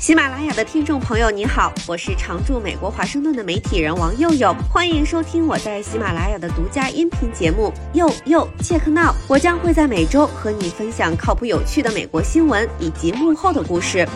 喜马拉雅的听众朋友，你好，我是常驻美国华盛顿的媒体人王佑佑，欢迎收听我在喜马拉雅的独家音频节目《佑佑 Check Now》。我将会在每周和你分享靠谱有趣的美国新闻以及幕后的故事。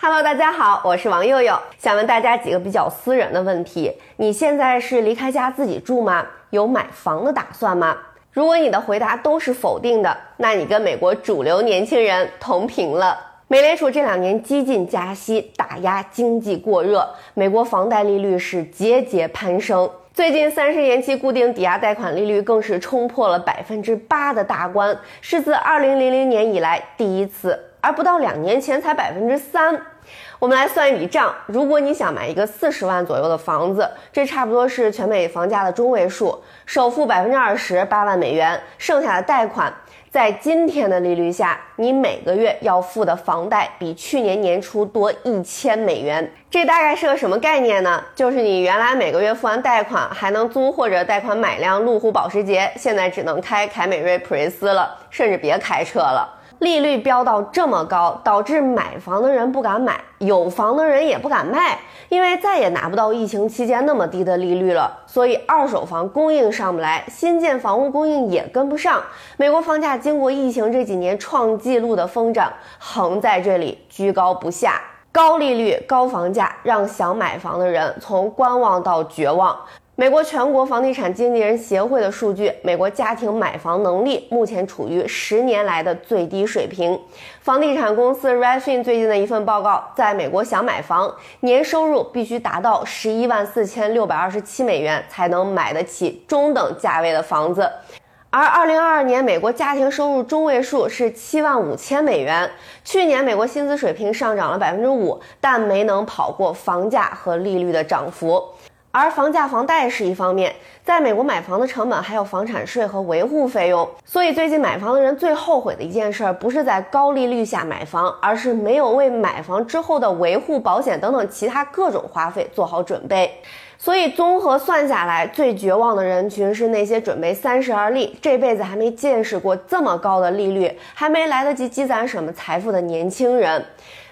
Hello，大家好，我是王佑佑，想问大家几个比较私人的问题：你现在是离开家自己住吗？有买房的打算吗？如果你的回答都是否定的，那你跟美国主流年轻人同频了。美联储这两年激进加息，打压经济过热，美国房贷利率是节节攀升。最近三十年期固定抵押贷款利率更是冲破了百分之八的大关，是自二零零零年以来第一次，而不到两年前才百分之三。我们来算一笔账：如果你想买一个四十万左右的房子，这差不多是全美房价的中位数，首付百分之二十八万美元，剩下的贷款。在今天的利率下，你每个月要付的房贷比去年年初多一千美元。这大概是个什么概念呢？就是你原来每个月付完贷款还能租或者贷款买辆路虎保时捷，现在只能开凯美瑞、普锐斯了，甚至别开车了。利率飙到这么高，导致买房的人不敢买，有房的人也不敢卖，因为再也拿不到疫情期间那么低的利率了。所以二手房供应上不来，新建房屋供应也跟不上。美国房价经过疫情这几年创纪录的疯涨，横在这里居高不下。高利率、高房价让想买房的人从观望到绝望。美国全国房地产经纪人协会的数据，美国家庭买房能力目前处于十年来的最低水平。房地产公司 Redfin 最近的一份报告，在美国想买房，年收入必须达到十一万四千六百二十七美元才能买得起中等价位的房子。而二零二二年美国家庭收入中位数是七万五千美元。去年美国薪资水平上涨了百分之五，但没能跑过房价和利率的涨幅。而房价、房贷是一方面，在美国买房的成本还有房产税和维护费用，所以最近买房的人最后悔的一件事，不是在高利率下买房，而是没有为买房之后的维护、保险等等其他各种花费做好准备。所以综合算下来，最绝望的人群是那些准备三十而立、这辈子还没见识过这么高的利率、还没来得及积攒什么财富的年轻人。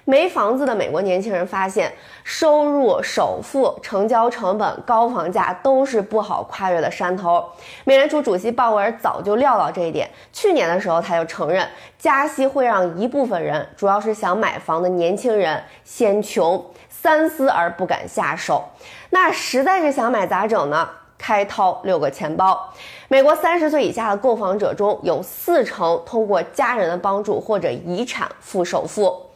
没房子的美国年轻人发现，收入、首付、成交成本、高房价都是不好跨越的山头。美联储主席鲍威尔早就料到这一点，去年的时候他就承认，加息会让一部分人，主要是想买房的年轻人先穷，三思而不敢下手。那实在是想买咋整呢？开掏六个钱包。美国三十岁以下的购房者中有四成通过家人的帮助或者遗产付首付。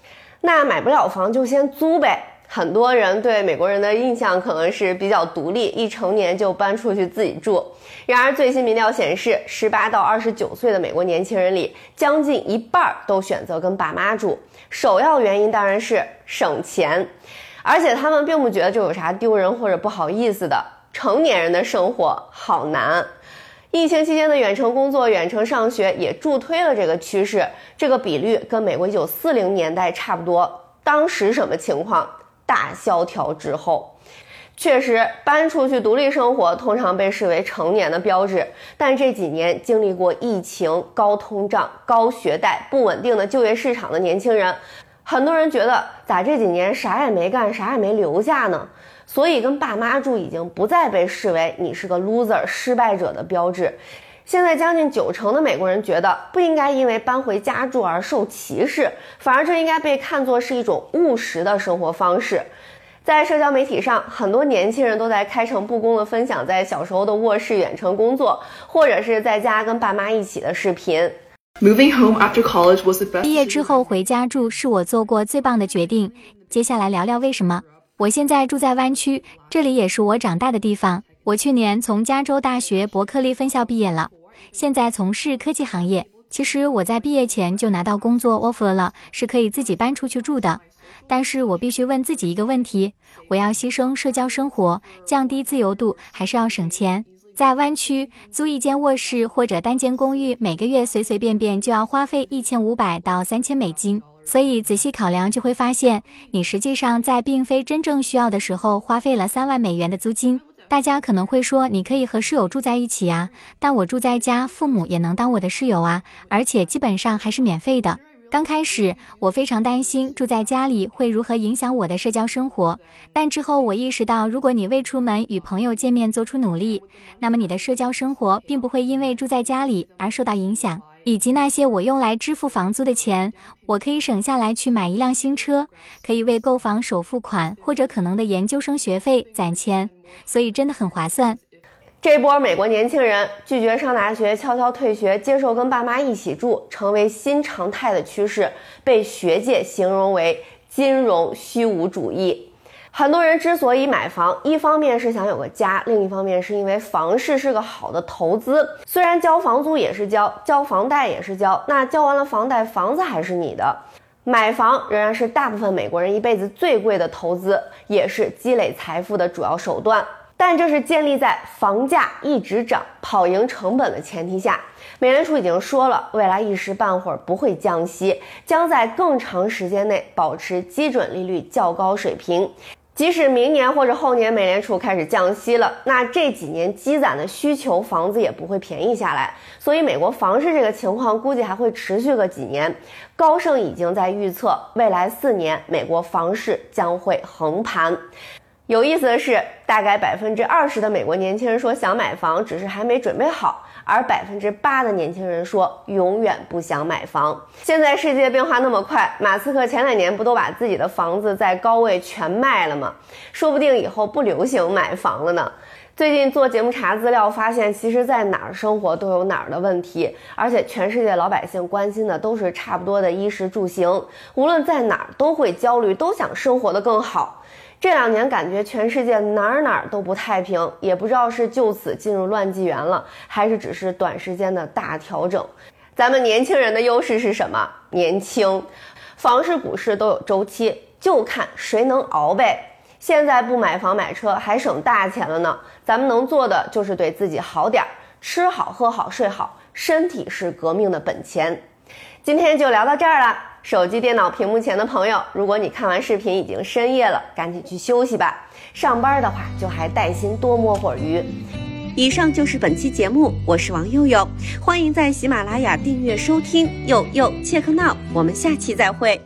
那买不了房就先租呗。很多人对美国人的印象可能是比较独立，一成年就搬出去自己住。然而最新民调显示，十八到二十九岁的美国年轻人里，将近一半都选择跟爸妈住。首要原因当然是省钱，而且他们并不觉得这有啥丢人或者不好意思的。成年人的生活好难。疫情期间的远程工作、远程上学也助推了这个趋势。这个比率跟美国一九四零年代差不多。当时什么情况？大萧条之后，确实搬出去独立生活通常被视为成年的标志。但这几年经历过疫情、高通胀、高学贷、不稳定的就业市场的年轻人，很多人觉得咋这几年啥也没干，啥也没留下呢？所以跟爸妈住已经不再被视为你是个 loser 失败者的标志。现在将近九成的美国人觉得不应该因为搬回家住而受歧视，反而这应该被看作是一种务实的生活方式。在社交媒体上，很多年轻人都在开诚布公地分享在小时候的卧室远程工作，或者是在家跟爸妈一起的视频。Moving home after college was the best. 毕业之后回家住是我做过最棒的决定。接下来聊聊为什么。我现在住在湾区，这里也是我长大的地方。我去年从加州大学伯克利分校毕业了，现在从事科技行业。其实我在毕业前就拿到工作 offer 了，是可以自己搬出去住的。但是我必须问自己一个问题：我要牺牲社交生活，降低自由度，还是要省钱？在湾区租一间卧室或者单间公寓，每个月随随便便就要花费一千五百到三千美金。所以仔细考量，就会发现你实际上在并非真正需要的时候花费了三万美元的租金。大家可能会说，你可以和室友住在一起啊，但我住在家，父母也能当我的室友啊，而且基本上还是免费的。刚开始我非常担心住在家里会如何影响我的社交生活，但之后我意识到，如果你为出门与朋友见面做出努力，那么你的社交生活并不会因为住在家里而受到影响。以及那些我用来支付房租的钱，我可以省下来去买一辆新车，可以为购房首付款或者可能的研究生学费攒钱，所以真的很划算。这波美国年轻人拒绝上大学，悄悄退学，接受跟爸妈一起住，成为新常态的趋势，被学界形容为金融虚无主义。很多人之所以买房，一方面是想有个家，另一方面是因为房市是个好的投资。虽然交房租也是交，交房贷也是交，那交完了房贷，房子还是你的。买房仍然是大部分美国人一辈子最贵的投资，也是积累财富的主要手段。但这是建立在房价一直涨、跑赢成本的前提下。美联储已经说了，未来一时半会儿不会降息，将在更长时间内保持基准利率较高水平。即使明年或者后年美联储开始降息了，那这几年积攒的需求房子也不会便宜下来。所以美国房市这个情况估计还会持续个几年。高盛已经在预测，未来四年美国房市将会横盘。有意思的是，大概百分之二十的美国年轻人说想买房，只是还没准备好；而百分之八的年轻人说永远不想买房。现在世界变化那么快，马斯克前两年不都把自己的房子在高位全卖了吗？说不定以后不流行买房了呢。最近做节目查资料，发现其实在哪儿生活都有哪儿的问题，而且全世界老百姓关心的都是差不多的衣食住行，无论在哪儿都会焦虑，都想生活的更好。这两年感觉全世界哪儿哪儿都不太平，也不知道是就此进入乱纪元了，还是只是短时间的大调整。咱们年轻人的优势是什么？年轻，房市、股市都有周期，就看谁能熬呗。现在不买房买车还省大钱了呢。咱们能做的就是对自己好点儿，吃好喝好睡好，身体是革命的本钱。今天就聊到这儿了。手机、电脑屏幕前的朋友，如果你看完视频已经深夜了，赶紧去休息吧。上班的话，就还带薪多摸会儿鱼。以上就是本期节目，我是王佑佑，欢迎在喜马拉雅订阅收听。佑佑切克闹，我们下期再会。